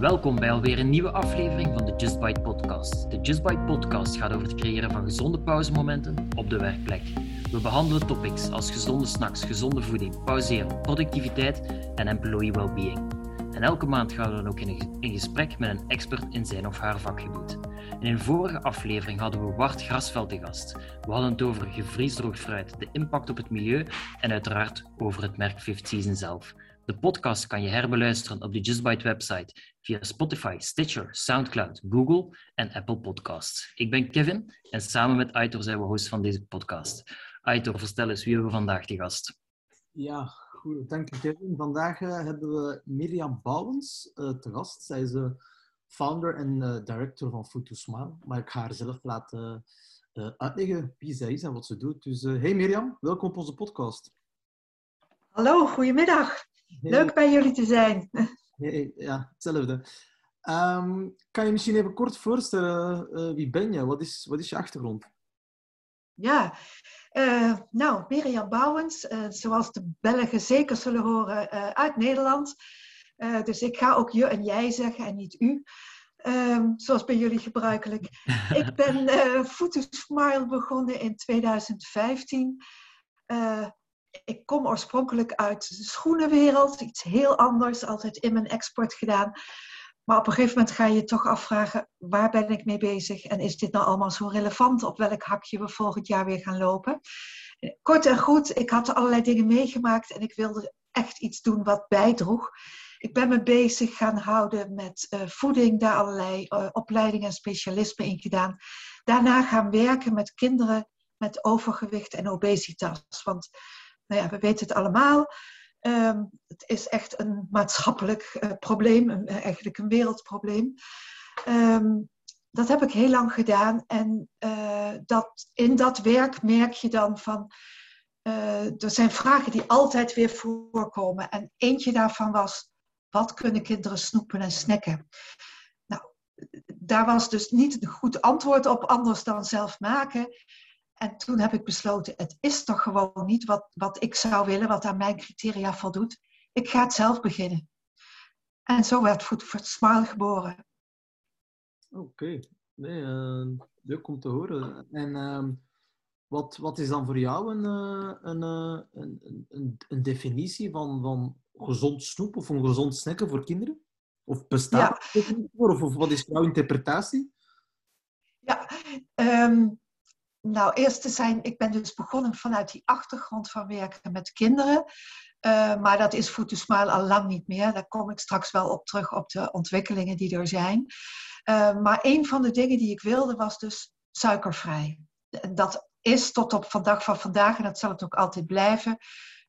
Welkom bij alweer een nieuwe aflevering van de Just Bite podcast. De Just Bite podcast gaat over het creëren van gezonde pauzemomenten op de werkplek. We behandelen topics als gezonde snacks, gezonde voeding, pauzeren, productiviteit en employee well-being. En elke maand gaan we dan ook in gesprek met een expert in zijn of haar vakgebied. in een vorige aflevering hadden we Bart Grasveld te gast. We hadden het over gevriesdroogd fruit, de impact op het milieu en uiteraard over het merk Fifth Season zelf. De podcast kan je herbeluisteren op de Just Bite website via Spotify, Stitcher, Soundcloud, Google en Apple Podcasts. Ik ben Kevin en samen met Aitor zijn we host van deze podcast. Aitor, vertel eens wie hebben we vandaag te gast? Ja, goed. Dank je Kevin. Vandaag uh, hebben we Mirjam Bouwens uh, te gast. Zij is uh, founder en director van Food to Smile. Maar ik ga haar zelf laten uitleggen wie zij is en wat ze doet. Dus hey Mirjam, welkom op onze podcast. Hallo, goedemiddag. Leuk bij jullie te zijn. ja, hetzelfde. Um, kan je misschien even kort voorstellen, uh, wie ben je? Wat is, wat is je achtergrond? Ja, uh, nou, Mirjam Bouwens, uh, zoals de Belgen zeker zullen horen, uit Nederland. dus ik ga ook je en jij zeggen en niet u. Um, zoals bij jullie gebruikelijk. ik ben uh, Food to Smile begonnen in 2015 ik kom oorspronkelijk uit de schoenenwereld, iets heel anders, altijd in mijn export gedaan. Maar op een gegeven moment ga je je toch afvragen, waar ben ik mee bezig? En is dit nou allemaal zo relevant? Op welk hakje we volgend jaar weer gaan lopen? Kort en goed, ik had allerlei dingen meegemaakt en ik wilde echt iets doen wat bijdroeg. Ik ben me bezig gaan houden met uh, voeding, daar allerlei uh, opleidingen en specialismen in gedaan. Daarna gaan werken met kinderen met overgewicht en obesitas. Want nou ja, we weten het allemaal. Um, het is echt een maatschappelijk uh, probleem, uh, eigenlijk een wereldprobleem. Um, dat heb ik heel lang gedaan. En uh, dat, in dat werk merk je dan van. er zijn vragen die altijd weer voorkomen. En eentje daarvan was: wat kunnen kinderen snoepen en snacken? Nou, daar was dus niet een goed antwoord op, anders dan zelf maken. En toen heb ik besloten, het is toch gewoon niet wat, wat ik zou willen, wat aan mijn criteria voldoet. Ik ga het zelf beginnen. En zo werd Food for Smile geboren. Oké, okay. nee, uh, leuk om te horen. En uh, wat, wat is dan voor jou een, uh, een, een, een, een, definitie van, van gezond snoep of een gezond snacken voor kinderen? Of bestaat ja. het Of, of wat is jouw interpretatie? Ja, um, nou, eerst te zijn, ik ben dus begonnen vanuit die achtergrond van werken met kinderen. Uh, maar dat is Smile al lang niet meer. Daar kom ik straks wel op terug, op de ontwikkelingen die er zijn. Uh, maar een van de dingen die ik wilde was dus suikervrij. Dat is tot op vandaag van vandaag, en dat zal het ook altijd blijven,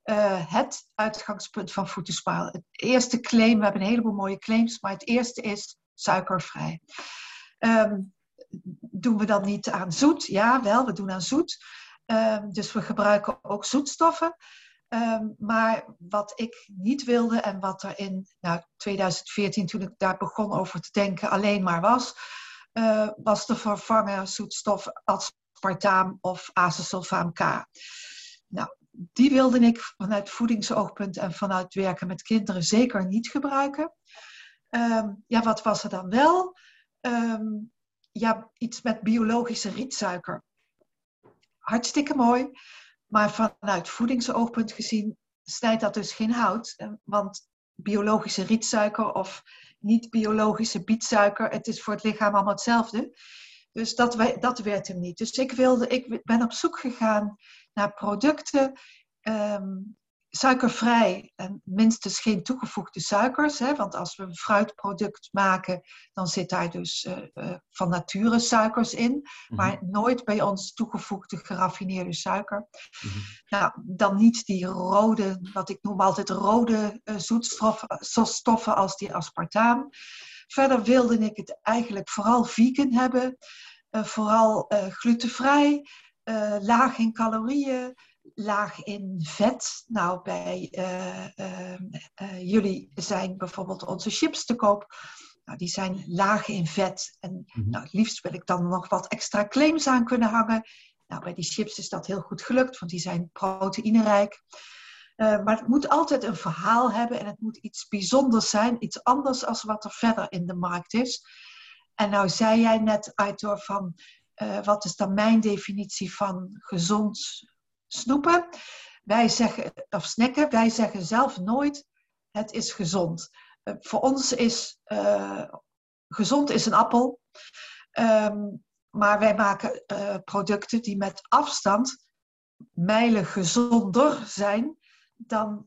uh, het uitgangspunt van Smile. Het eerste claim, we hebben een heleboel mooie claims, maar het eerste is suikervrij. Um, doen we dan niet aan zoet? Ja, wel, we doen aan zoet. Um, dus we gebruiken ook zoetstoffen. Um, maar wat ik niet wilde en wat er in nou, 2014, toen ik daar begon over te denken, alleen maar was, uh, was te vervangen zoetstof aspartaam of acesulfaam K. Nou, die wilde ik vanuit voedingsoogpunt en vanuit werken met kinderen zeker niet gebruiken. Um, ja, wat was er dan wel? Um, ja, iets met biologische rietsuiker. Hartstikke mooi, maar vanuit voedingsoogpunt gezien snijdt dat dus geen hout. Eh, want biologische rietsuiker of niet-biologische bietsuiker, het is voor het lichaam allemaal hetzelfde. Dus dat, dat werd hem niet. Dus ik, wilde, ik ben op zoek gegaan naar producten um, suikervrij en minstens geen toegevoegde suikers. Hè, want als we een fruitproduct maken, dan zit daar dus uh, uh, van nature suikers in. Mhm. Maar nooit bij ons toegevoegde geraffineerde suiker. Mhm. Nou, dan niet die rode, wat ik noem altijd rode uh, zoetstoffen als die aspartaam. Verder wilde ik het eigenlijk vooral vegan hebben. vooral glutenvrij, laag in calorieën laag in vet. Nou, bij uh, uh, uh, jullie zijn bijvoorbeeld onze chips te koop. Nou, die zijn laag in vet. En mm-hmm. nou, het liefst wil ik dan nog wat extra claims aan kunnen hangen. Nou, bij die chips is dat heel goed gelukt, want die zijn proteïnerijk. Eh, maar het moet altijd een verhaal hebben en het moet iets bijzonders zijn, iets anders dan wat er verder in de markt is. En nou zei jij net, Aitor, van uh, wat is dan mijn definitie van gezond snoepen? Wij zeggen, of snacken, wij zeggen zelf nooit, het is gezond. Uh, voor ons is gezond is een appel. Um, maar wij maken producten die met afstand mijlen gezonder zijn dan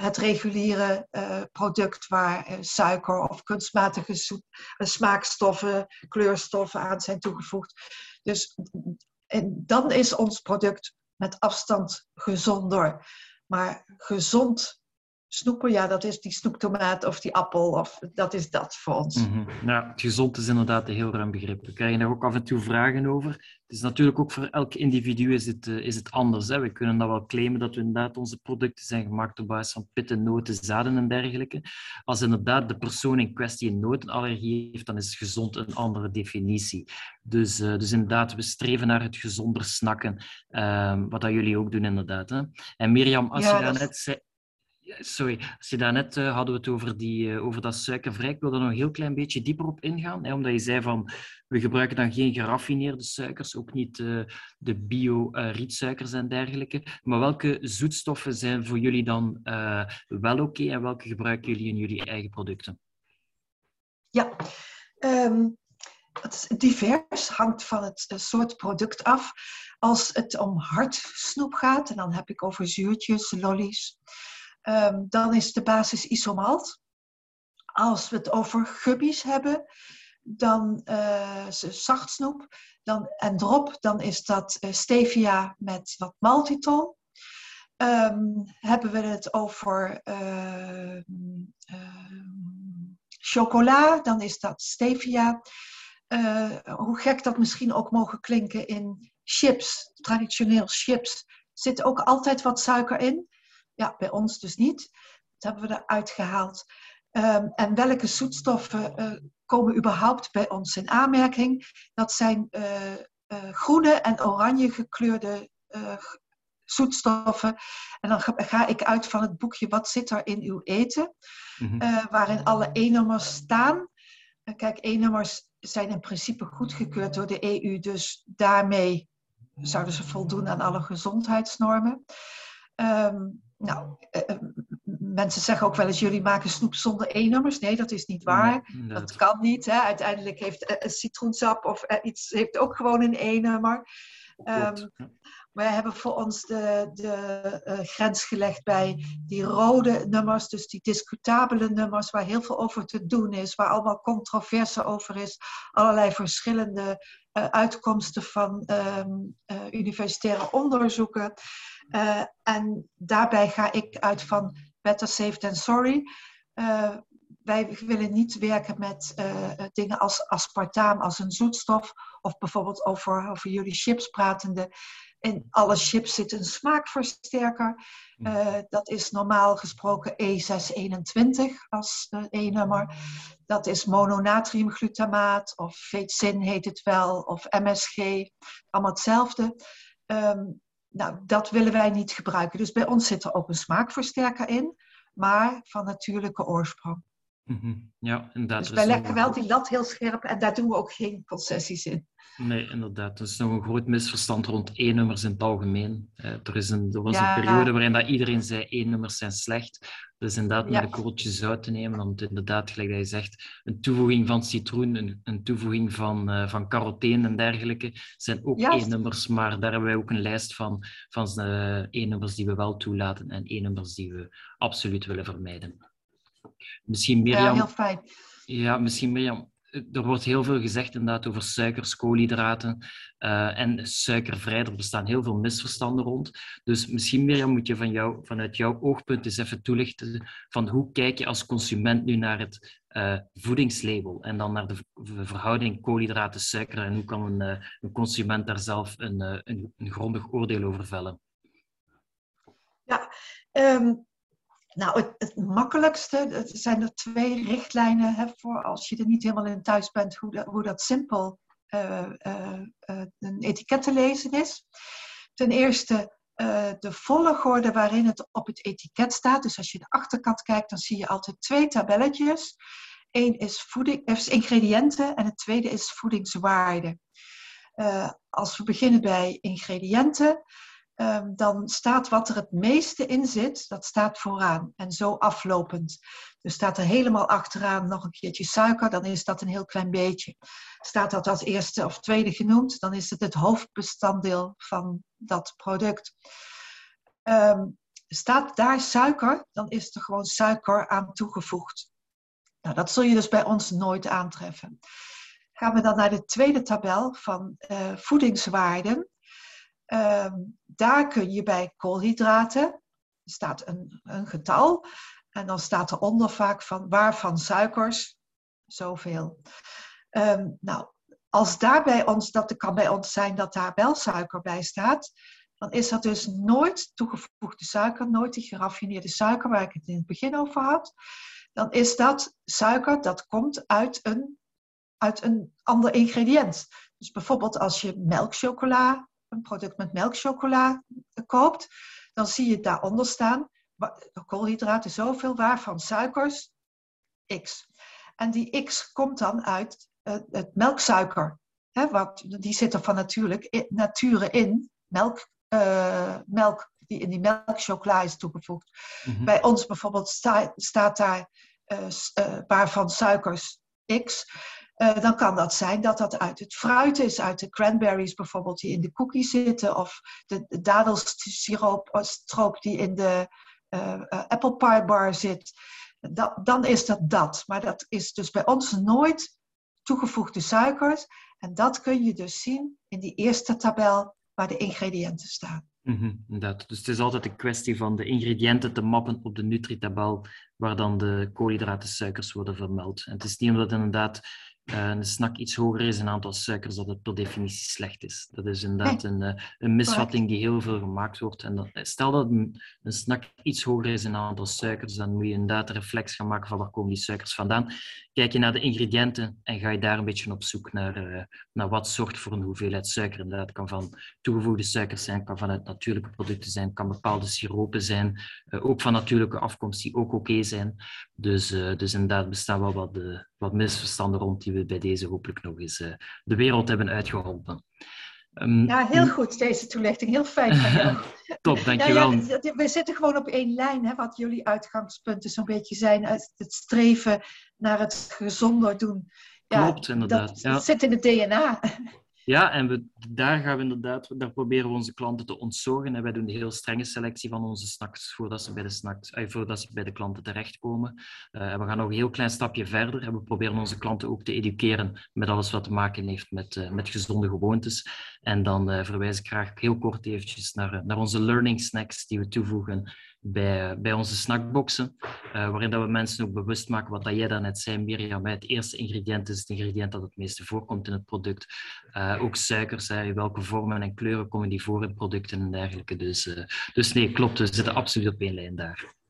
het reguliere product waar suiker of kunstmatige smaakstoffen, kleurstoffen aan zijn toegevoegd. Dus en dan is ons product met afstand gezonder. Maar gezond snoepen, ja, dat is die snoeptomaat of die appel, of dat is dat voor ons. Mm Ja, gezond is inderdaad een heel ruim begrip. We krijgen daar ook af en toe vragen over. Het is natuurlijk ook voor elk individu is het, uh, is het anders. Hè. We kunnen dat wel claimen dat we inderdaad onze producten zijn gemaakt op basis van pitten, noten, zaden en dergelijke. Als inderdaad de persoon in kwestie een notenallergie heeft, dan is gezond een andere definitie. Dus, uh, dus inderdaad, we streven naar het gezonder snakken, uh, wat dat jullie ook doen inderdaad. Hè. En Mirjam, als ja, je daarnet zei Sorry, als je daarnet uh, hadden we het over, die, uh, over dat suikervrij. Ik wil er nog een heel klein beetje dieper op ingaan. Hè, omdat je zei van, we gebruiken dan geen geraffineerde suikers, ook niet uh, de bio-rietsuikers en dergelijke. Maar welke zoetstoffen zijn voor jullie dan wel oké en welke gebruiken jullie in jullie eigen producten? Ja, um, het is divers, hangt van het soort product af. Als het om hardsnoep gaat, en dan heb ik over zuurtjes, lollies... Um, dan is de basis isomalt. Als we het over gubbies hebben, dan zacht snoep dan, en drop, dan is dat uh, stevia met wat maltitol. Um, hebben we het over uh, chocola, dan is dat stevia. hoe gek dat misschien ook mogen klinken in chips, traditioneel chips, zit ook altijd wat suiker in. Ja, bij ons dus niet. Dat hebben we eruit gehaald. Um, en welke zoetstoffen uh, komen überhaupt bij ons in aanmerking? Dat zijn uh, uh, groene en oranje gekleurde zoetstoffen. En dan ga, ga, ik uit van het boekje Wat zit er in uw eten? Mm -hmm. waarin alle E-nummers staan. kijk, E-nummers zijn in principe goedgekeurd door de EU, dus daarmee zouden ze voldoen aan alle gezondheidsnormen. Um, nou, eh, eh, mensen zeggen ook wel eens, jullie maken snoep zonder E-nummers. Nee, dat is niet waar. dat kan niet. Hè. Uiteindelijk heeft uh, citroensap of iets heeft ook gewoon een E-nummer. Um, wij hebben voor ons de, de grens gelegd bij die rode nummers, dus die discutabele nummers, waar heel veel over te doen is, waar allemaal controverse over is, allerlei verschillende uitkomsten van um, universitaire onderzoeken. Uh, en daarbij ga ik uit van better safe than sorry. Uh, wij willen niet werken met uh, dingen als aspartaam als een zoetstof. Of bijvoorbeeld over, over jullie chips pratende. In alle chips zit een smaakversterker. dat is normaal gesproken E621 als E-nummer. Dat is mononatriumglutamaat of vetsin heet het wel. Of MSG. Allemaal hetzelfde. Um, nou, dat willen wij niet gebruiken. Dus bij ons zit er ook een smaakversterker in, maar van natuurlijke oorsprong. Mhm. Ja, inderdaad. Dus wij leggen wel die lat heel scherp en daar doen we ook geen concessies in. Nee, inderdaad. Er is nog een groot misverstand rond E-nummers in het algemeen. er, is een, er was een periode waarin dat iedereen zei E-nummers zijn slecht. Dus inderdaad met een korreltje zout te nemen, want inderdaad, gelijk dat je zegt, een toevoeging van citroen, een, een toevoeging van, uh, van carotene en dergelijke, zijn ook E-nummers, maar daar hebben wij ook een lijst van, van uh, E-nummers die we wel toelaten en E-nummers die we absoluut willen vermijden. Misschien Mirjam... Ja, heel fijn. Ja, misschien Mirjam, er wordt heel veel gezegd inderdaad over suikers, koolhydraten uh, en suikervrij. Er bestaan heel veel misverstanden rond. Dus misschien, Mirjam, moet je van jou, vanuit jouw oogpunt eens even toelichten van hoe kijk je als consument nu naar het uh, voedingslabel en dan naar de verhouding koolhydraten-suiker en hoe kan een, uh, een, consument daar zelf een, een, een grondig oordeel over vellen? Ja, um nou, het, het, makkelijkste, er zijn er twee richtlijnen hè, voor als je er niet helemaal in thuis bent, hoe, dat, hoe dat simpel uh, uh, uh, een etiket te lezen is. Ten eerste de volgorde waarin het op het etiket staat. Dus als je de achterkant kijkt, dan zie je altijd twee tabelletjes. Eén is, voeding, is ingrediënten en het tweede is voedingswaarde. als we beginnen bij ingrediënten, Ehm, dan staat wat er het meeste in zit, dat staat vooraan. En zo aflopend. Dus staat er helemaal achteraan nog een keertje suiker, dan is dat een heel klein beetje. Staat dat als eerste of tweede genoemd, dan is het het hoofdbestanddeel van dat product. Ehm, staat daar suiker, dan is er gewoon suiker aan toegevoegd. Nou, dat zul je dus bij ons nooit aantreffen. Gaan we dan naar de tweede tabel van uh, voedingswaarden. Ehm, daar kun je bij koolhydraten, staat een, een getal, en dan staat eronder vaak van waarvan suikers, zoveel. Ehm, nou, als daar bij ons, dat kan bij ons zijn dat daar wel suiker bij staat, dan is dat dus nooit toegevoegde suiker, nooit die geraffineerde suiker waar ik het in het begin over had. Dan is dat suiker dat komt uit een, uit een ander ingrediënt. Dus bijvoorbeeld als je melkchocola een product met melkchocola koopt, dan zie je daaronder staan, koolhydraten zoveel, waarvan suikers x. En die x komt dan uit het melksuiker. Hè, wat, die zit er van natuurlijk, in, nature in, melk, uh, melk die in die melkchocola is toegevoegd. Mhm. Bij ons bijvoorbeeld sta, staat daar uh, waarvan suikers x. Eh, dan kan dat zijn dat dat uit het fruit is, uit de cranberries bijvoorbeeld die in de cookie zitten, of de, de dadelsiroop of stroop die in de uh, apple pie bar zit. dan is dat dat. Maar dat is dus bij ons nooit toegevoegde suikers. En dat kun je dus zien in die eerste tabel waar de ingrediënten staan. Mm Dus het is altijd een kwestie van de ingrediënten te mappen op de Nutri-tabel, waar dan de koolhydraten, suikers worden vermeld. En het is niet omdat inderdaad een snack iets hoger is in aantal suikers, dat het per definitie slecht is. Dat is inderdaad een, uh, een misvatting die heel veel gemaakt wordt. En dat, stel dat een, een, snack iets hoger is in aantal suikers, dan moet je inderdaad een reflex gaan maken van waar komen die suikers vandaan. Kijk je naar de ingrediënten en ga je daar een beetje op zoek naar, uh, naar wat zorgt voor een hoeveelheid suiker. Inderdaad, kan van toegevoegde suikers zijn, kan vanuit natuurlijke producten zijn, kan bepaalde siropen zijn, ook van natuurlijke afkomst die ook oké zijn. Dus, dus inderdaad bestaan wel wat, wat misverstanden rond die we bij deze hopelijk nog eens de wereld hebben uitgeholpen. Um, ja, heel goed deze toelichting. Heel fijn van jou. Top, dankjewel. Ja, ja, we zitten gewoon op één lijn, hè, wat jullie uitgangspunten zo'n beetje zijn. Het streven naar het gezonder doen. Klopt, inderdaad. Dat zit in het DNA. Ja, en we, daar gaan we inderdaad, daar proberen we onze klanten te ontzorgen. En wij doen een heel strenge selectie van onze snacks voordat ze bij de, snacks, eh, voordat ze bij de klanten terechtkomen. Uh, we gaan nog een heel klein stapje verder en we proberen onze klanten ook te educeren met alles wat te maken heeft met, uh, met gezonde gewoontes. En dan uh, verwijs ik graag heel kort eventjes naar, naar onze learning snacks die we toevoegen bij, bij onze snackboxen, uh, waarin dat we mensen ook bewust maken wat dat jij daarnet zei, Mirjam. Het eerste ingrediënt is het ingrediënt dat het meeste voorkomt in het product. Uh, ook suikers, hè, welke vormen en kleuren komen die voor in producten en dergelijke. Dus, uh, dus nee, klopt, we zitten absoluut op één lijn daar.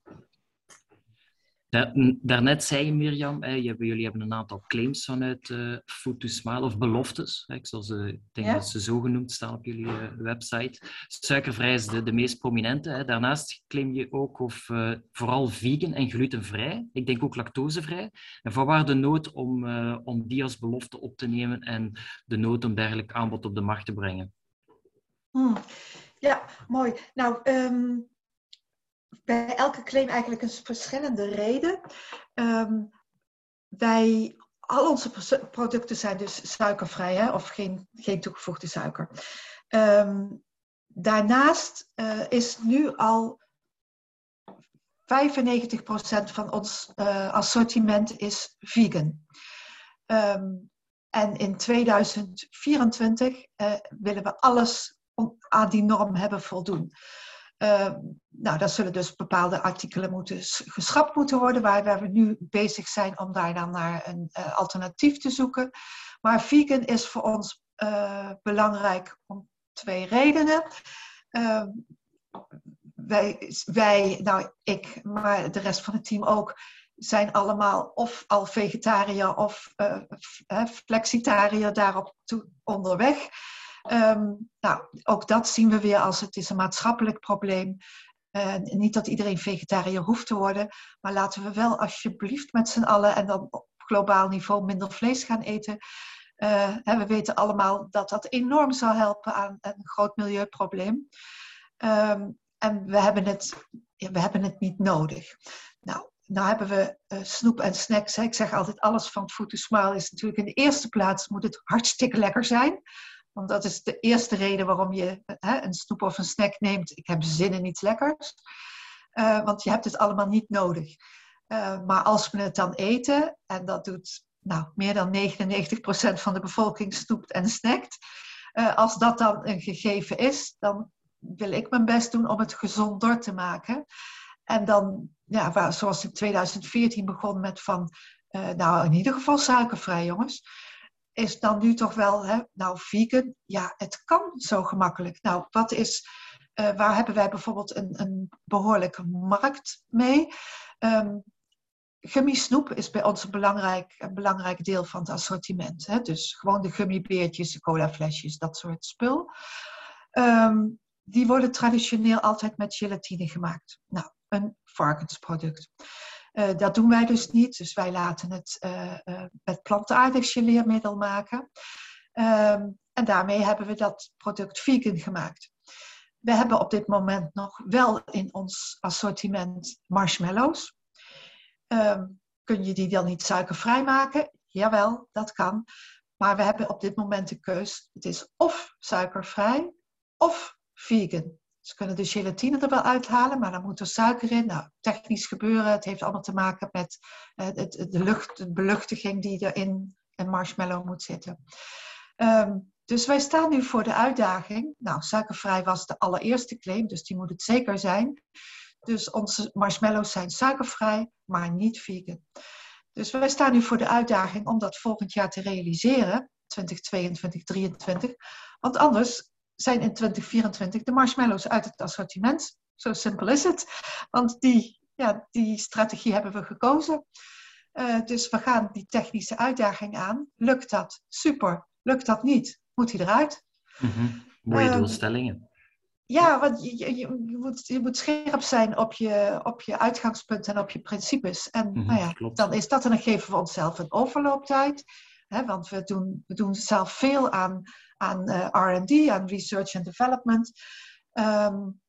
Daarnet zei je, Mirjam, jullie hebben een aantal claims vanuit uh, Food to Smile, of beloftes. Ik, zal ze, ik denk dat ze zo genoemd staan op jullie uh, website. Suikervrij is de, de meest prominente. Daarnaast claim je ook of, uh, vooral vegan en glutenvrij. Ik denk ook lactosevrij. En vanwaar de nood om, om die als belofte op te nemen en de nood om dergelijk aanbod op de markt te brengen? Hmm. Ja, mooi. Nou, um bij elke claim eigenlijk een verschillende reden. Um, wij, al onze producten zijn dus suikervrij hè, of geen, geen toegevoegde suiker. Um, daarnaast uh, is nu al 95% van ons uh, assortiment is vegan. Um, en in 2024 uh, eh, willen we alles aan die norm hebben voldoen. Uh, nou, dan zullen dus bepaalde artikelen moeten geschrapt moeten worden, waar, we nu bezig zijn om daar dan naar een uh, alternatief te zoeken. Maar vegan is voor ons uh, belangrijk om twee redenen. Ehm, wij, wij, nou ik, maar de rest van het team ook, zijn allemaal of al vegetariër of flexitariër daarop toe, onderweg. Ehm, nou, ook dat zien we weer als het is een maatschappelijk probleem. Uh, niet dat iedereen vegetariër hoeft te worden, maar laten we wel alsjeblieft met z'n allen en dan op globaal niveau minder vlees gaan eten. Uh, we weten allemaal dat dat enorm zal helpen aan een groot milieuprobleem. Um, en we hebben, het, we hebben het niet nodig. Nou, nou hebben we uh, snoep en snacks. Ik zeg altijd, alles van food to smile is natuurlijk in de eerste plaats moet het hartstikke lekker zijn. Want dat is de eerste reden waarom je hè, een snoep of een snack neemt. Ik heb zin in iets lekkers. Uh, want je hebt het allemaal niet nodig. Uh, maar als we het dan eten, en dat doet nou, meer dan 99% van de bevolking snoept en snackt. Uh, als dat dan een gegeven is, dan wil ik mijn best doen om het gezonder te maken. En dan, ja, zoals in 2014 begon met van, nou in ieder geval suikervrij jongens is dan nu toch wel, hè, nou vegan, ja, het kan zo gemakkelijk. Nou, wat is, uh, waar hebben wij bijvoorbeeld een, een behoorlijke markt mee? Um, Gummisnoep is bij ons een belangrijk, belangrijk deel van het assortiment. Hè? Dus gewoon de gummibeertjes, de colaflesjes, dat soort spul. Um, die worden traditioneel altijd met gelatine gemaakt. Nou, een varkensproduct. Uh, dat doen wij dus niet, dus wij laten het uh, met plantaardig geleermiddel maken. Um, en daarmee hebben we dat product vegan gemaakt. We hebben op dit moment nog wel in ons assortiment marshmallows. Um, kun je die dan niet suikervrij maken? Jawel, dat kan. Maar we hebben op dit moment de keus. Het is of suikervrij of vegan. Ze kunnen de gelatine er wel uithalen, maar dan moet er suiker in. Nou, technisch gebeuren, het heeft allemaal te maken met uh, het, de, lucht, de beluchtiging die er in een marshmallow moet zitten. Um, dus wij staan nu voor de uitdaging. Nou, suikervrij was de allereerste claim, dus die moet het zeker zijn. Dus onze marshmallows zijn suikervrij, maar niet vegan. Dus wij staan nu voor de uitdaging om dat volgend jaar te realiseren, 2022, 2023. Want anders zijn in 2024 de marshmallows uit het assortiment. Zo simpel is het. Want die, ja, die strategie hebben we gekozen. Uh, dus we gaan die technische uitdaging aan. Lukt dat? Super. Lukt dat niet? Moet hij eruit? Mm -hmm. Mooie uh, doelstellingen. Ja, want je, je, je, moet, je moet scherp zijn op je, op je uitgangspunten en op je principes. En mm -hmm, nou ja, dan is dat en dan geven we onszelf een overlooptijd. Hè, want we doen, we doen zelf veel aan aan uh, RD, aan research and development. Um,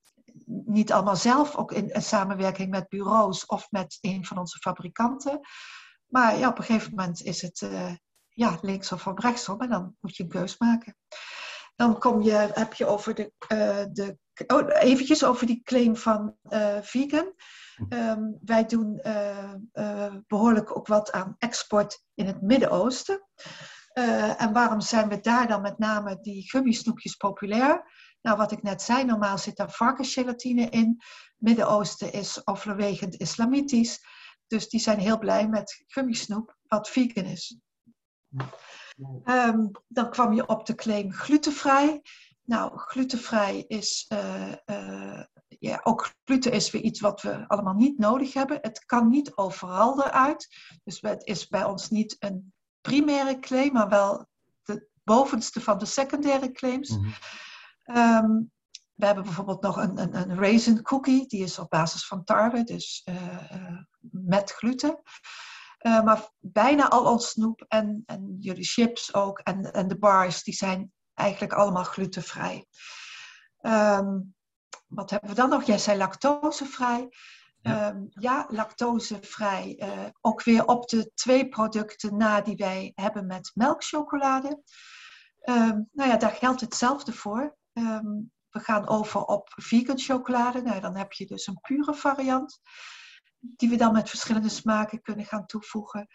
niet allemaal zelf, ook in, in, samenwerking met bureaus of met een van onze fabrikanten. Maar ja, op een gegeven moment is het uh, ja, links of rechtsom en dan moet je een keus maken. Dan kom je, heb je over de, uh, de oh, eventjes over die claim van vegan. Um, wij doen behoorlijk ook wat aan export in het Midden-Oosten. Uh, en waarom zijn we daar dan met name die gummisnoepjes populair? Nou, wat ik net zei, normaal zit daar varkensgelatine in. Midden-Oosten is overwegend islamitisch. Dus die zijn heel blij met gummisnoep, wat vegan is. Um, dan kwam je op de claim glutenvrij. Nou, glutenvrij is, uh, uh, ja, ook gluten is weer iets wat we allemaal niet nodig hebben. Het kan niet overal eruit. Dus het is bij ons niet een primaire claim, maar wel de bovenste van de secundaire claims. Mm -hmm. um, we hebben bijvoorbeeld nog een, een, een, raisin cookie, die is op basis van tarwe, dus uh, uh, met gluten. Uh, maar bijna al ons snoep en, en jullie chips ook en, en de bars, die zijn eigenlijk allemaal glutenvrij. Um, wat hebben we dan nog? Jij zei lactosevrij. Ja, um, ja lactosevrij. Uh, ook weer op de twee producten na die wij hebben met melkchocolade. Um, nou ja, daar geldt hetzelfde voor. Um, we gaan over op vegan chocolade. Nou, dan heb je dus een pure variant. Die we dan met verschillende smaken kunnen gaan toevoegen.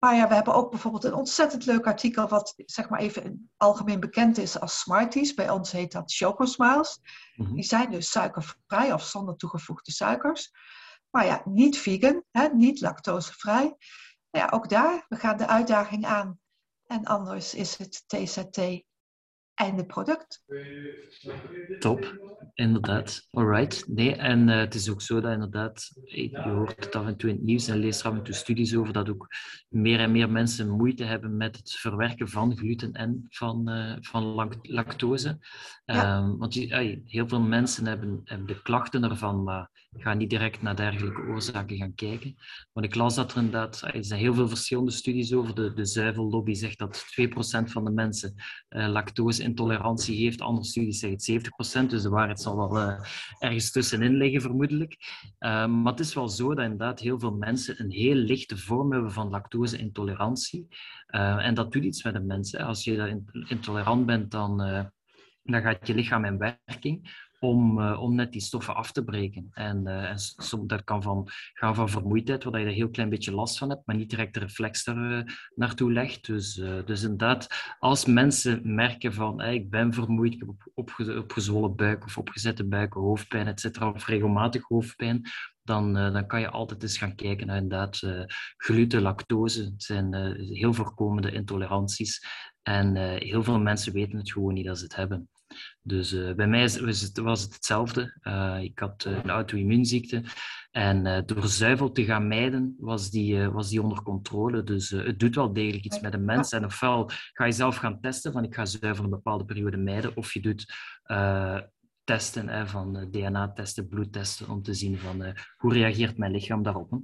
Maar ja, we hebben ook bijvoorbeeld een ontzettend leuk artikel, wat zeg maar even algemeen bekend is als Smarties. Bij ons heet dat Choco Smiles. Mm-hmm. Die zijn dus suikervrij of zonder toegevoegde suikers. Maar ja, niet vegan, hè, niet lactosevrij. Nou ja, ook daar, we gaan de uitdaging aan. En anders is het TZT einde product. Top, inderdaad. Alright. Nee, en uh, het is ook zo dat inderdaad, je hoort het af en toe in het nieuws en leest er af en toe studies over dat ook meer en meer mensen moeite hebben met het verwerken van gluten en van, uh, van lactose. Ja. Um, want je, heel veel mensen hebben, hebben de klachten ervan, maar gaan niet direct naar dergelijke oorzaken gaan kijken. Want ik las dat er inderdaad, er zijn heel veel verschillende studies over. De, de zuivellobby zegt dat 2% van de mensen uh, lactose-intolerantie heeft. Andere studies zeggen het 70%, dus de waarheid zal wel uh, ergens tussenin liggen, vermoedelijk. Uh, maar het is wel zo dat inderdaad heel veel mensen een heel lichte vorm hebben van lactose-intolerantie. en dat doet iets met de mensen. Als je intolerant bent, dan, dan gaat je lichaam in werking om, uh, om net die stoffen af te breken. En, uh, dat kan van, gaan van vermoeidheid, waar je een heel klein beetje last van hebt, maar niet direct de reflex daar uh, naartoe legt. Dus, dus inderdaad, als mensen merken van ik ben vermoeid, ik heb op, opge opgezwollen buik of opgezette buik, hoofdpijn, etc., of regelmatig hoofdpijn, dan, dan kan je altijd eens gaan kijken naar inderdaad gluten, lactose. Zijn heel voorkomende intoleranties. En heel veel mensen weten het gewoon niet dat ze het hebben. Dus uh, bij mij was het, was het hetzelfde. Uh, ik had uh, een auto-immuunziekte. En door zuivel te gaan mijden, was die, was die onder controle. Dus het doet wel degelijk iets met een mens. En ofwel ga je zelf gaan testen van ik ga zuivel een bepaalde periode mijden. Of je doet testen hè, van DNA-testen, bloedtesten, om te zien van hoe reageert mijn lichaam daarop.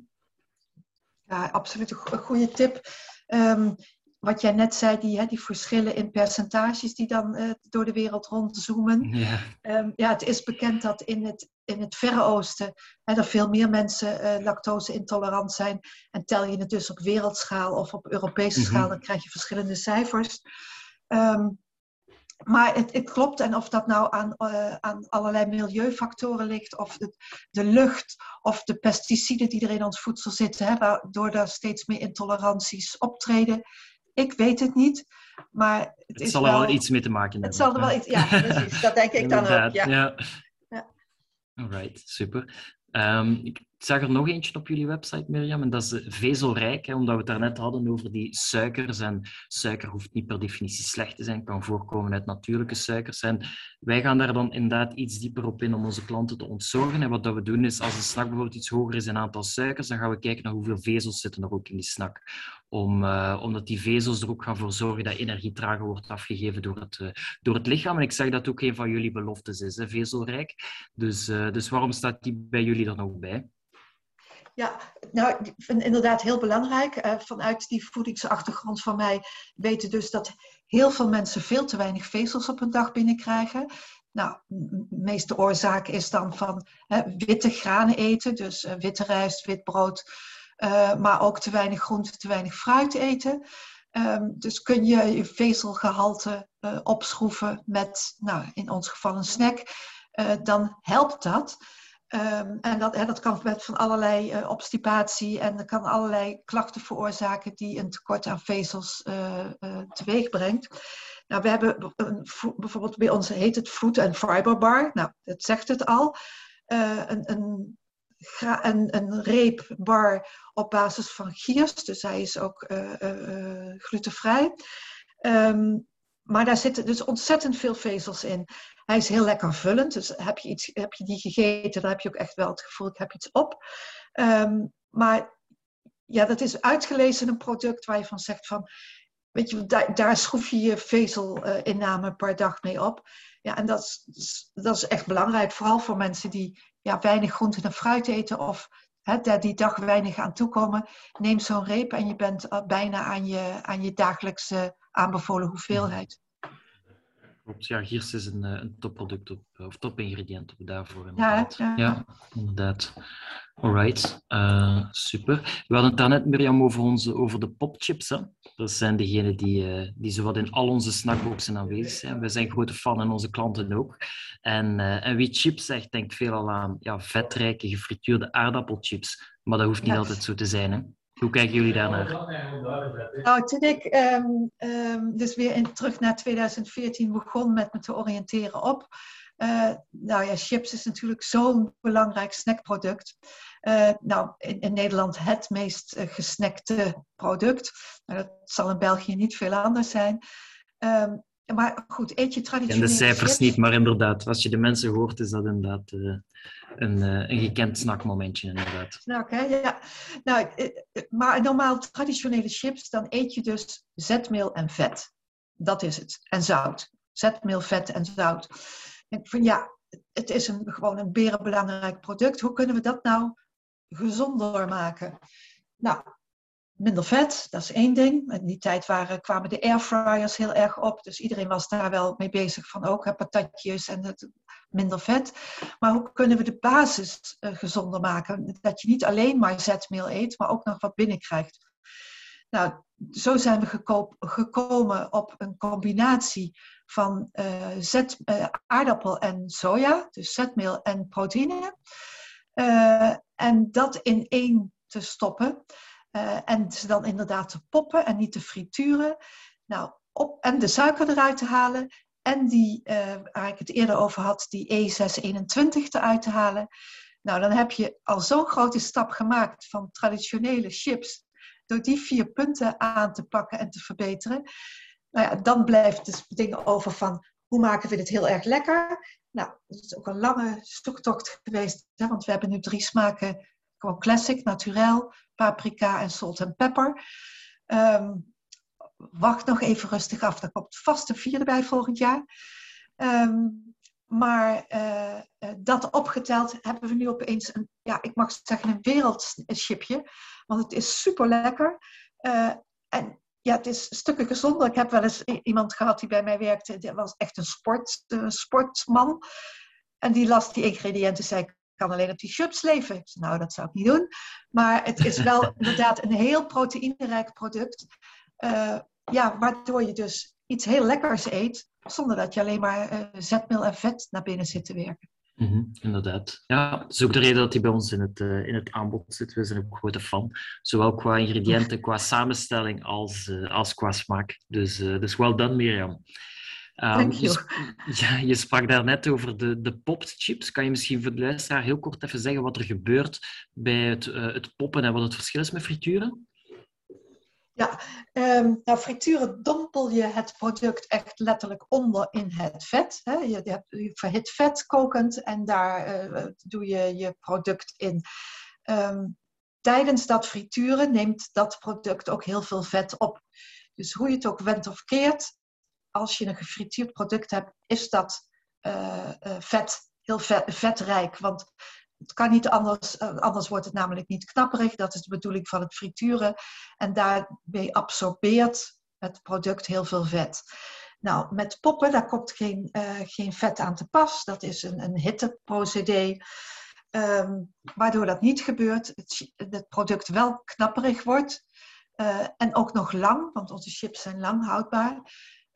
Ja, absoluut een goede tip. Um, wat jij net zei, die, hè, die verschillen in percentages die dan uh, door de wereld rondzoomen. Ja. Um, ja, het is bekend dat in het, in het Verre Oosten hè, er veel meer mensen uh, lactose-intolerant zijn. En tel je het dus op wereldschaal of op Europese mm -hmm. schaal, dan krijg je verschillende cijfers. Um, maar het, het, klopt, en of dat nou aan, uh, aan allerlei milieufactoren ligt, of de, de, lucht, of de pesticiden die er in ons voedsel zitten, hè, waardoor er steeds meer intoleranties optreden, ik weet het niet, maar het, het is zal er wel, iets mee te maken hebben. Het zal er wel iets, ja, precies. Dat denk ik dan ook. Ja. ja. ja. Alright, super. Um, ik zag er nog eentje op jullie website, Mirjam, en dat is vezelrijk, hè, omdat we het daarnet hadden over die suikers. En suiker hoeft niet per definitie slecht te zijn, kan voorkomen uit natuurlijke suikers. En wij gaan daar dan inderdaad iets dieper op in om onze klanten te ontzorgen. En wat dat we doen is, als een snack bijvoorbeeld iets hoger is in aantal suikers, dan gaan we kijken naar hoeveel vezels zitten er ook in die snack. Om, uh, omdat die vezels er ook gaan voor zorgen dat energie trager wordt afgegeven door het, uh, door het lichaam. En ik zeg dat ook een van jullie beloftes is, hè, vezelrijk. Dus, dus waarom staat die bij jullie er nog bij? Ja, nou, inderdaad heel belangrijk. Uh, vanuit die voedingsachtergrond van mij weten dus dat heel veel mensen veel te weinig vezels op een dag binnenkrijgen. Nou, de meeste oorzaak is dan van witte granen eten, dus uh, witte rijst, wit brood, uh, maar ook te weinig groente, te weinig fruit eten. Um, dus kun je je vezelgehalte opschroeven met, nou, in ons geval een snack, dan helpt dat. Um, en dat, hè, dat kan met van allerlei uh, obstipatie en dat kan allerlei klachten veroorzaken die een tekort aan vezels uh, uh, teweeg brengt. Nou, we hebben een, bijvoorbeeld bij ons heet het Food and Fiber Bar. Nou, dat zegt het al. een, een, een, een reepbar op basis van giers, dus hij is ook glutenvrij. Um, maar daar zitten dus ontzettend veel vezels in. Hij is heel lekker vullend. Dus heb je, iets, heb je die gegeten, dan heb je ook echt wel het gevoel, ik heb iets op. Um, maar ja, dat is uitgelezen een product waar je van zegt van, weet je, daar, daar schroef je je vezelinname per dag mee op. Ja, en dat is, dat is echt belangrijk, vooral voor mensen die ja, weinig groente en fruit eten of die dag weinig aan toekomen. Neem zo'n reep en je bent bijna aan je, aan je dagelijkse aanbevolen hoeveelheid. Klopt, ja, Giers is een, eh, een topproduct op, of topingrediënt op daarvoor. Inderdaad. Ja, ja. ja inderdaad. Alright, uh, super. We hadden het daarnet, Mirjam, over, onze, over de popchips. Hè? Dat zijn degenen die, uh, die zowat in al onze snackboxen aanwezig zijn. We zijn grote fan en onze klanten ook. En, uh, en wie chips zegt, denkt veelal aan ja, vetrijke, gefrituurde aardappelchips. Maar dat hoeft niet altijd zo te zijn. Hè? Hoe kijken jullie daarnaar? Nou, toen ik um, um, dus weer in, terug naar 2014 begon met me te oriënteren op. Uh, nou ja, chips is natuurlijk zo'n belangrijk snackproduct. Uh, nou, in, Nederland het meest uh, gesnackte product. Nou, dat zal in België niet veel anders zijn. Um, maar goed, eet je traditionele En de cijfers niet, maar inderdaad, als je de mensen hoort, is dat inderdaad uh, een, uh, een gekend snakmomentje. Inderdaad. Snak, hè? Ja. Nou, maar normaal traditionele chips, dan eet je dus zetmeel en vet. Dat is het. En zout. Zetmeel, vet en zout. En van ja, het is een, gewoon een berenbelangrijk product. Hoe kunnen we dat nou gezonder maken? Nou, minder vet, dat is één ding. In die tijd waren, kwamen de airfryers heel erg op. Dus iedereen was daar wel mee bezig van ook hè, patatjes en het, minder vet. Maar hoe kunnen we de basis uh, gezonder maken? Dat je niet alleen maar zetmeel eet, maar ook nog wat binnenkrijgt. Nou, zo zijn we gekoop, gekomen op een combinatie van uh, zet, uh, aardappel en soja, dus zetmeel en proteïne. en dat in één te stoppen. Uh, en ze dan inderdaad te poppen en niet te frituren. Nou, op, en de suiker eruit te halen. En die, uh, waar ik het eerder over had, die E621 eruit te halen. Nou, dan heb je al zo'n grote stap gemaakt van traditionele chips. Door die vier punten aan te pakken en te verbeteren. Nou ja, dan blijft dus ding over van hoe maken we dit heel erg lekker. Nou, dat is ook een lange zoektocht geweest. Hè, want we hebben nu drie smaken. Gewoon classic, naturel, paprika en salt en pepper. Um, wacht nog even rustig af. Er komt vast een vierde bij volgend jaar. Um, maar uh, dat opgeteld hebben we nu opeens een, ja, ik mag zeggen, een wereldschipje. Want het is super lekker. Uh, en ja, het is stukken gezonder. Ik heb wel eens iemand gehad die bij mij werkte. Dat was echt een sport, sportman. En die las die ingrediënten zei kan alleen op die chips leven. Nou, dat zou ik niet doen. Maar het is wel inderdaad een heel proteïnerijk product. Uh, ja, waardoor je dus iets heel lekkers eet, zonder dat je alleen maar uh, zetmeel en vet naar binnen zit te werken. Mm -hmm, inderdaad. Ja, dat is ook de reden dat hij bij ons in het, uh, in het aanbod zit. We zijn ook grote fan. Zowel qua ingrediënten, qua samenstelling als, als qua smaak. Dus, dus well done, Mirjam. Um, je, ja, je sprak daarnet over de, de popped chips. Kan je misschien voor de luisteraar heel kort even zeggen wat er gebeurt bij het, uh, het poppen en wat het verschil is met frituren? Ja, um, nou, frituren dompel je het product echt letterlijk onder in het vet. Hè. Je, je, hebt, je verhit vet kokend en daar uh, doe je je product in. Um, tijdens dat frituren neemt dat product ook heel veel vet op. Dus hoe je het ook wendt of keert, als je een gefrituurd product hebt, is dat uh, uh, vet, heel vet, vetrijk. Want het kan niet anders, uh, anders wordt het namelijk niet knapperig. Dat is de bedoeling van het frituren. En daarmee absorbeert het product heel veel vet. Nou, met poppen, daar komt geen, geen vet aan te pas. Dat is een, een hitteprocedé. Um, waardoor dat niet gebeurt, het, het product wel knapperig wordt. en ook nog lang, want onze chips zijn lang houdbaar.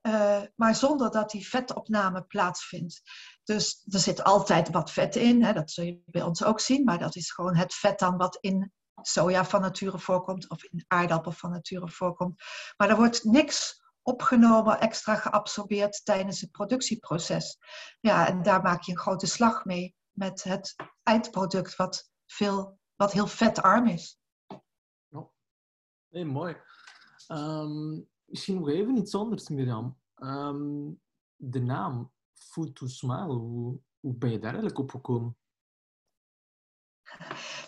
Uh, maar zonder dat die vetopname plaatsvindt. Dus er zit altijd wat vet in, hè, dat zul je bij ons ook zien, maar dat is gewoon het vet dan wat in soja van nature voorkomt of in aardappel van nature voorkomt. Maar er wordt niks opgenomen, extra geabsorbeerd tijdens het productieproces. Ja, en daar maak je een grote slag mee met het eindproduct wat, veel, wat heel vetarm is. Nee, mooi. Um, misschien nog even iets anders, Mirjam. Um, de naam Food to Smile, hoe, ben je daar eigenlijk op gekomen?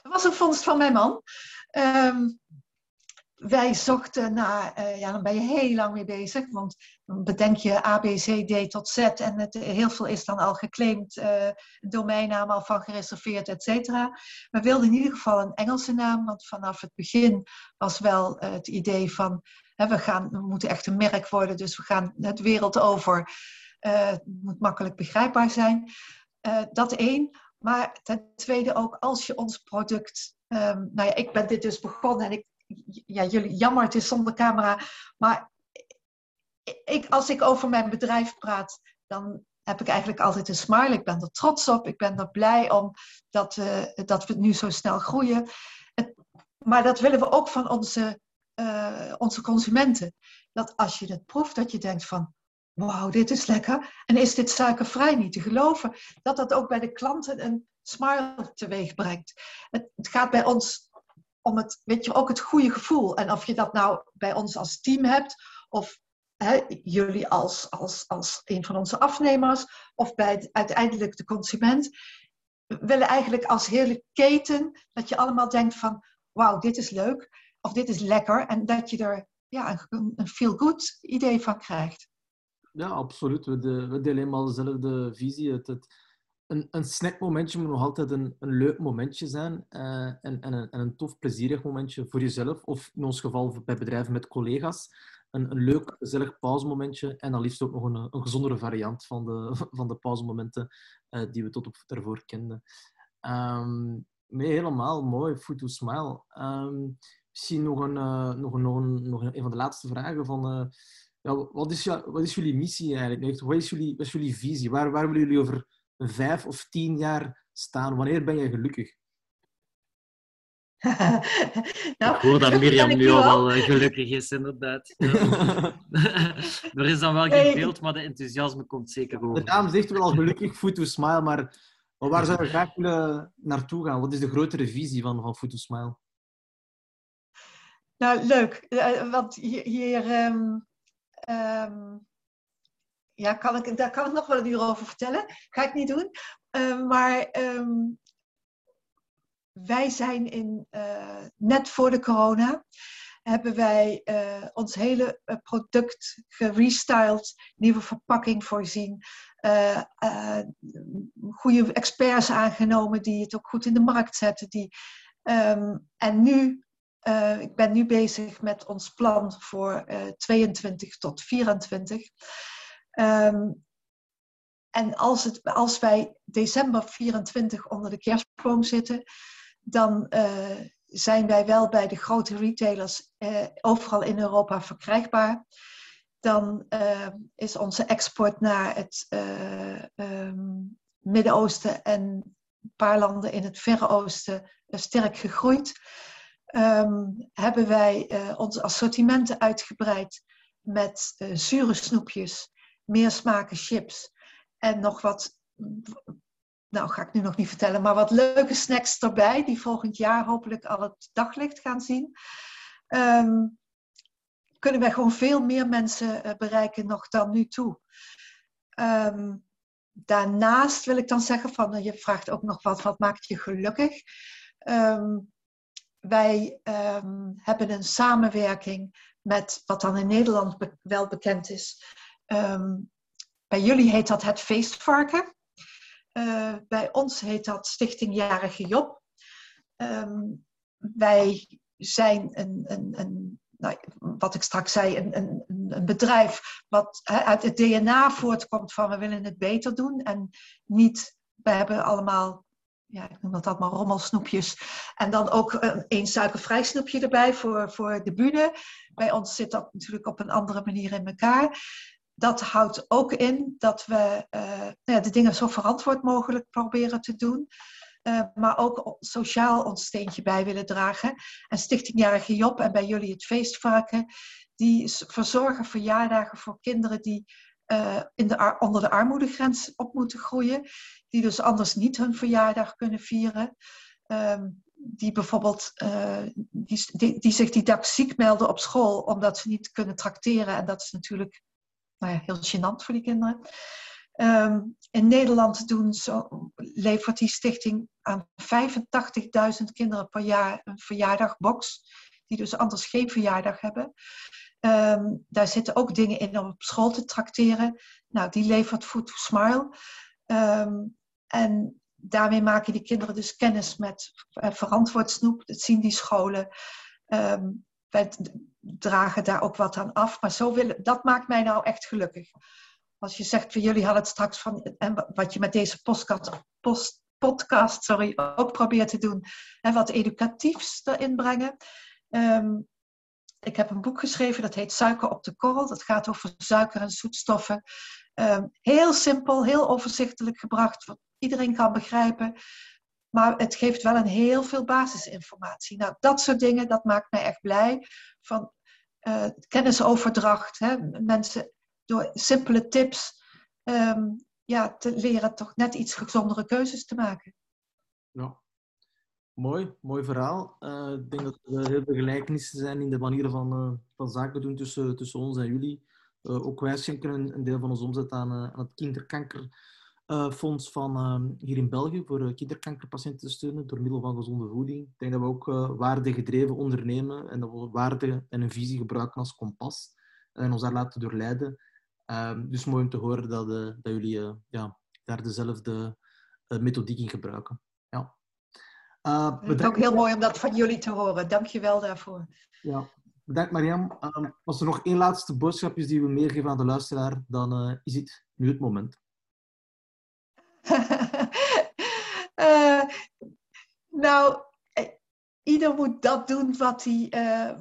Dat was een vondst van mijn man. Um, wij zochten naar, uh, ja, dan ben je heel lang mee bezig, want dan bedenk je A, B, C, D tot Z en het, heel veel is dan al geclaimd, uh, domeinnaam al van gereserveerd, et cetera. We wilden in ieder geval een Engelse naam, want vanaf het begin was wel uh, het idee van, hè, we, gaan, we moeten echt een merk worden, dus we gaan het wereld over. het moet makkelijk begrijpbaar zijn. dat één. Maar ten tweede ook, als je ons product, um, nou ja, ik ben dit dus begonnen en ik ja, jullie, jammer, het is zonder camera. Maar ik, als ik over mijn bedrijf praat, dan heb ik eigenlijk altijd een smile. Ik ben er trots op. Ik ben er blij om dat, uh, dat we nu zo snel groeien. Het, maar dat willen we ook van onze, uh, onze consumenten. Dat als je het proeft, dat je denkt van... Wauw, dit is lekker. En is dit suikervrij niet te geloven? Dat dat ook bij de klanten een smile teweeg brengt. Het gaat bij ons om het, weet je, ook het goede gevoel. En of je dat nou bij ons als team hebt, of jullie als, als, als een van onze afnemers of bij uiteindelijk de consument, willen eigenlijk als hele keten dat je allemaal denkt van wauw, dit is leuk of dit is lekker en dat je er ja, een, feel-good idee van krijgt. Ja, absoluut. We, we delen helemaal dezelfde visie. Het, het, een, een snackmomentje moet nog altijd een, een leuk momentje zijn uh, en, en, een, en een tof, plezierig momentje voor jezelf. Of in ons geval bij bedrijven met collega's. Een, een leuk, gezellig pauzemomentje en dan liefst ook nog een, een gezondere variant van de, van de pauzemomenten uh, die we tot op daarvoor kenden. Um, nee, helemaal mooi. Food to smile. Um, misschien nog een, nog, een, nog, een, nog een, van de laatste vragen van... ja, wat, is, wat is jullie missie eigenlijk? Wat is jullie, wat is jullie visie? Waar, waar willen jullie over vijf of tien jaar staan? Wanneer ben je gelukkig? nou, ik hoor dat Mirjam nu al wel eh, gelukkig is, inderdaad. er is dan wel geen beeld, maar de enthousiasme komt zeker over. De dame zegt wel al gelukkig, food to smile, maar waar zou je graag willen naartoe gaan? Wat is de grotere visie van, van food to smile? Nou, leuk. Eh, want hier... hier um, um, ja, kan ik, daar kan ik nog wel een uur over vertellen. Ga ik niet doen. Uh, maar um, wij zijn in, uh, net voor de corona, hebben wij uh, ons hele product gerestyled, nieuwe verpakking voorzien. goede experts aangenomen die het ook goed in de markt zetten. Die, um, en nu ik ben nu bezig met ons plan voor uh, 22 tot 24. Um, en als, het, als wij december 24 onder de kerstboom zitten, dan uh, zijn wij wel bij de grote retailers uh, overal in Europa verkrijgbaar. Dan uh, is onze export naar het um, Midden-Oosten en een paar landen in het Verre Oosten sterk gegroeid. Hebben wij onze assortimenten uitgebreid met zure snoepjes, meer smaken chips en nog wat, nou ga ik nu nog niet vertellen, maar wat leuke snacks erbij, die volgend jaar hopelijk al het daglicht gaan zien. Um, kunnen wij gewoon veel meer mensen uh, bereiken nog dan nu toe. Um, daarnaast wil ik dan zeggen van, uh, je vraagt ook nog wat, wat maakt je gelukkig? Um, wij hebben een samenwerking met wat dan in Nederland wel bekend is, Um, bij jullie heet dat het feestvarken. Uh, bij ons heet dat Stichting Jarige Job. Um, wij zijn een, een, een nou, wat ik straks zei, een, een, een bedrijf wat uit het DNA voortkomt van we willen het beter doen en niet, we hebben allemaal, ja, ik noem dat allemaal rommelsnoepjes en dan ook een, een suikervrij snoepje erbij voor, voor de bühne. Bij ons zit dat natuurlijk op een andere manier in elkaar dat houdt ook in dat we uh, de dingen zo verantwoord mogelijk proberen te doen. Uh, maar ook sociaal ons steentje bij willen dragen. En Stichting Jarige Job en bij jullie het feestvarken, die verzorgen verjaardagen voor kinderen die uh, in de onder de armoedegrens op moeten groeien. Die dus anders niet hun verjaardag kunnen vieren. Um, die bijvoorbeeld die, die, zich die dag ziek melden op school omdat ze niet kunnen trakteren. En dat is natuurlijk nou heel gênant voor die kinderen. Um, in Nederland doen zo, levert die stichting aan 85.000 kinderen per jaar een verjaardagbox, die dus anders geen verjaardag hebben. Um, daar zitten ook dingen in om op school te trakteren. Nou, die levert Food to Smile. Um, en daarmee maken die kinderen dus kennis met uh, verantwoord snoep. Dat zien die scholen. Um, dragen daar ook wat aan af. Maar zo willen, dat maakt mij nou echt gelukkig. Als je zegt, voor jullie hadden het straks van, en wat je met deze podcast, podcast sorry, ook probeert te doen, en wat educatiefs erin brengen. Um, ik heb een boek geschreven, dat heet Suiker op de korrel. Dat gaat over suiker en zoetstoffen. Um, heel simpel, heel overzichtelijk gebracht, wat iedereen kan begrijpen. Maar het geeft wel een heel veel basisinformatie. Nou, dat soort dingen, dat maakt mij echt blij. Van uh, kennisoverdracht. Hè? Mensen door simpele tips um, ja, te leren toch net iets gezondere keuzes te maken. Ja, mooi, mooi verhaal. Uh, ik denk dat er heel veel gelijkenissen zijn in de manieren van, uh, van zaken doen tussen, tussen ons en jullie. ook wij schenken een, deel van onze omzet aan, aan het kinderkankerfonds van hier in België voor kinderkankerpatiënten te steunen door middel van gezonde voeding. Ik denk dat we ook waardegedreven ondernemen en dat we waarde en een visie gebruiken als kompas en ons daar laten doorleiden. Ehm, dus mooi om te horen dat, dat jullie ja, daar dezelfde methodiek in gebruiken. Ja. Uh, het is ook heel mooi om dat van jullie te horen. Dank je wel daarvoor. Ja, bedankt Mariam. Uh, als er nog één laatste boodschap is die we meegeven aan de luisteraar, dan uh, is het nu het moment. Eh, nou, eh, ieder moet dat doen wat, hij,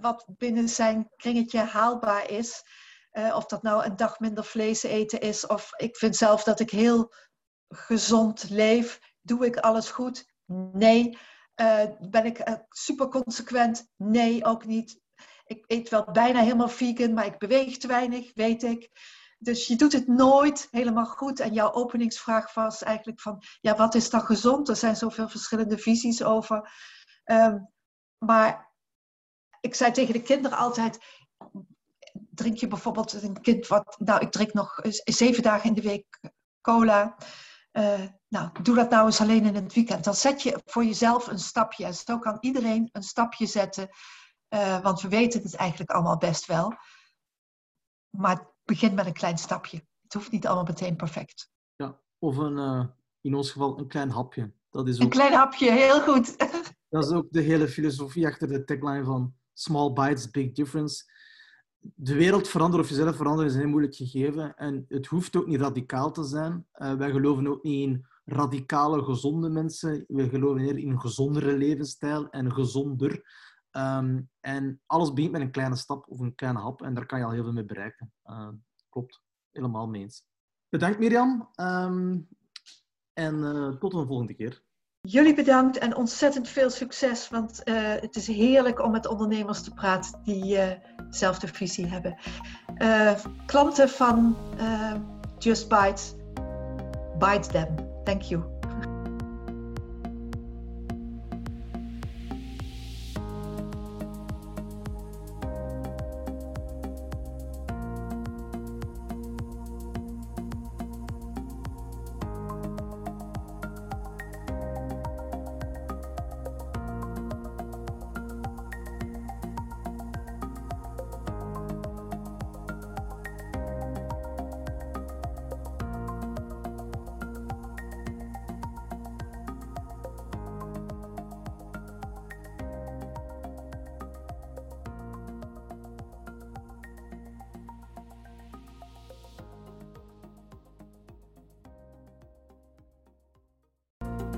wat binnen zijn kringetje haalbaar is. of dat nou een dag minder vlees eten is, of ik vind zelf dat ik heel gezond leef. Doe ik alles goed? Nee. Ben ik super consequent? Nee, ook niet. Ik eet wel bijna helemaal vegan, maar ik beweeg te weinig, weet ik. Dus je doet het nooit helemaal goed. En jouw openingsvraag was eigenlijk van, ja, wat is dan gezond? Er zijn zoveel verschillende visies over. Um, maar ik zei tegen de kinderen altijd, drink je bijvoorbeeld een kind wat, nou, ik drink nog zeven dagen in de week cola. Uh, nou, doe dat nou eens alleen in het weekend. Dan zet je voor jezelf een stapje. En zo kan iedereen een stapje zetten. Uh, want we weten het eigenlijk allemaal best wel. Maar begin met een klein stapje. Het hoeft niet allemaal meteen perfect. Ja, of een, uh, in ons geval een klein hapje. Dat is ook... Een klein hapje, heel goed. dat is ook de hele filosofie achter de tagline van Small Bites, Big Difference de wereld veranderen of jezelf veranderen is een heel moeilijk gegeven. En het hoeft ook niet radicaal te zijn. Uh, wij geloven ook niet in radicale, gezonde mensen. We geloven meer in een gezondere levensstijl en gezonder. Um, en alles begint met een kleine stap of een kleine hap. En daar kan je al heel veel mee bereiken. Uh, klopt. Helemaal mee eens. Bedankt Mirjam. Um, en uh, tot een volgende keer. Jullie bedankt en ontzettend veel succes, want uh, het is heerlijk om met ondernemers te praten die uh, dezelfde visie hebben. Klanten van Just Bites, bite them. Thank you.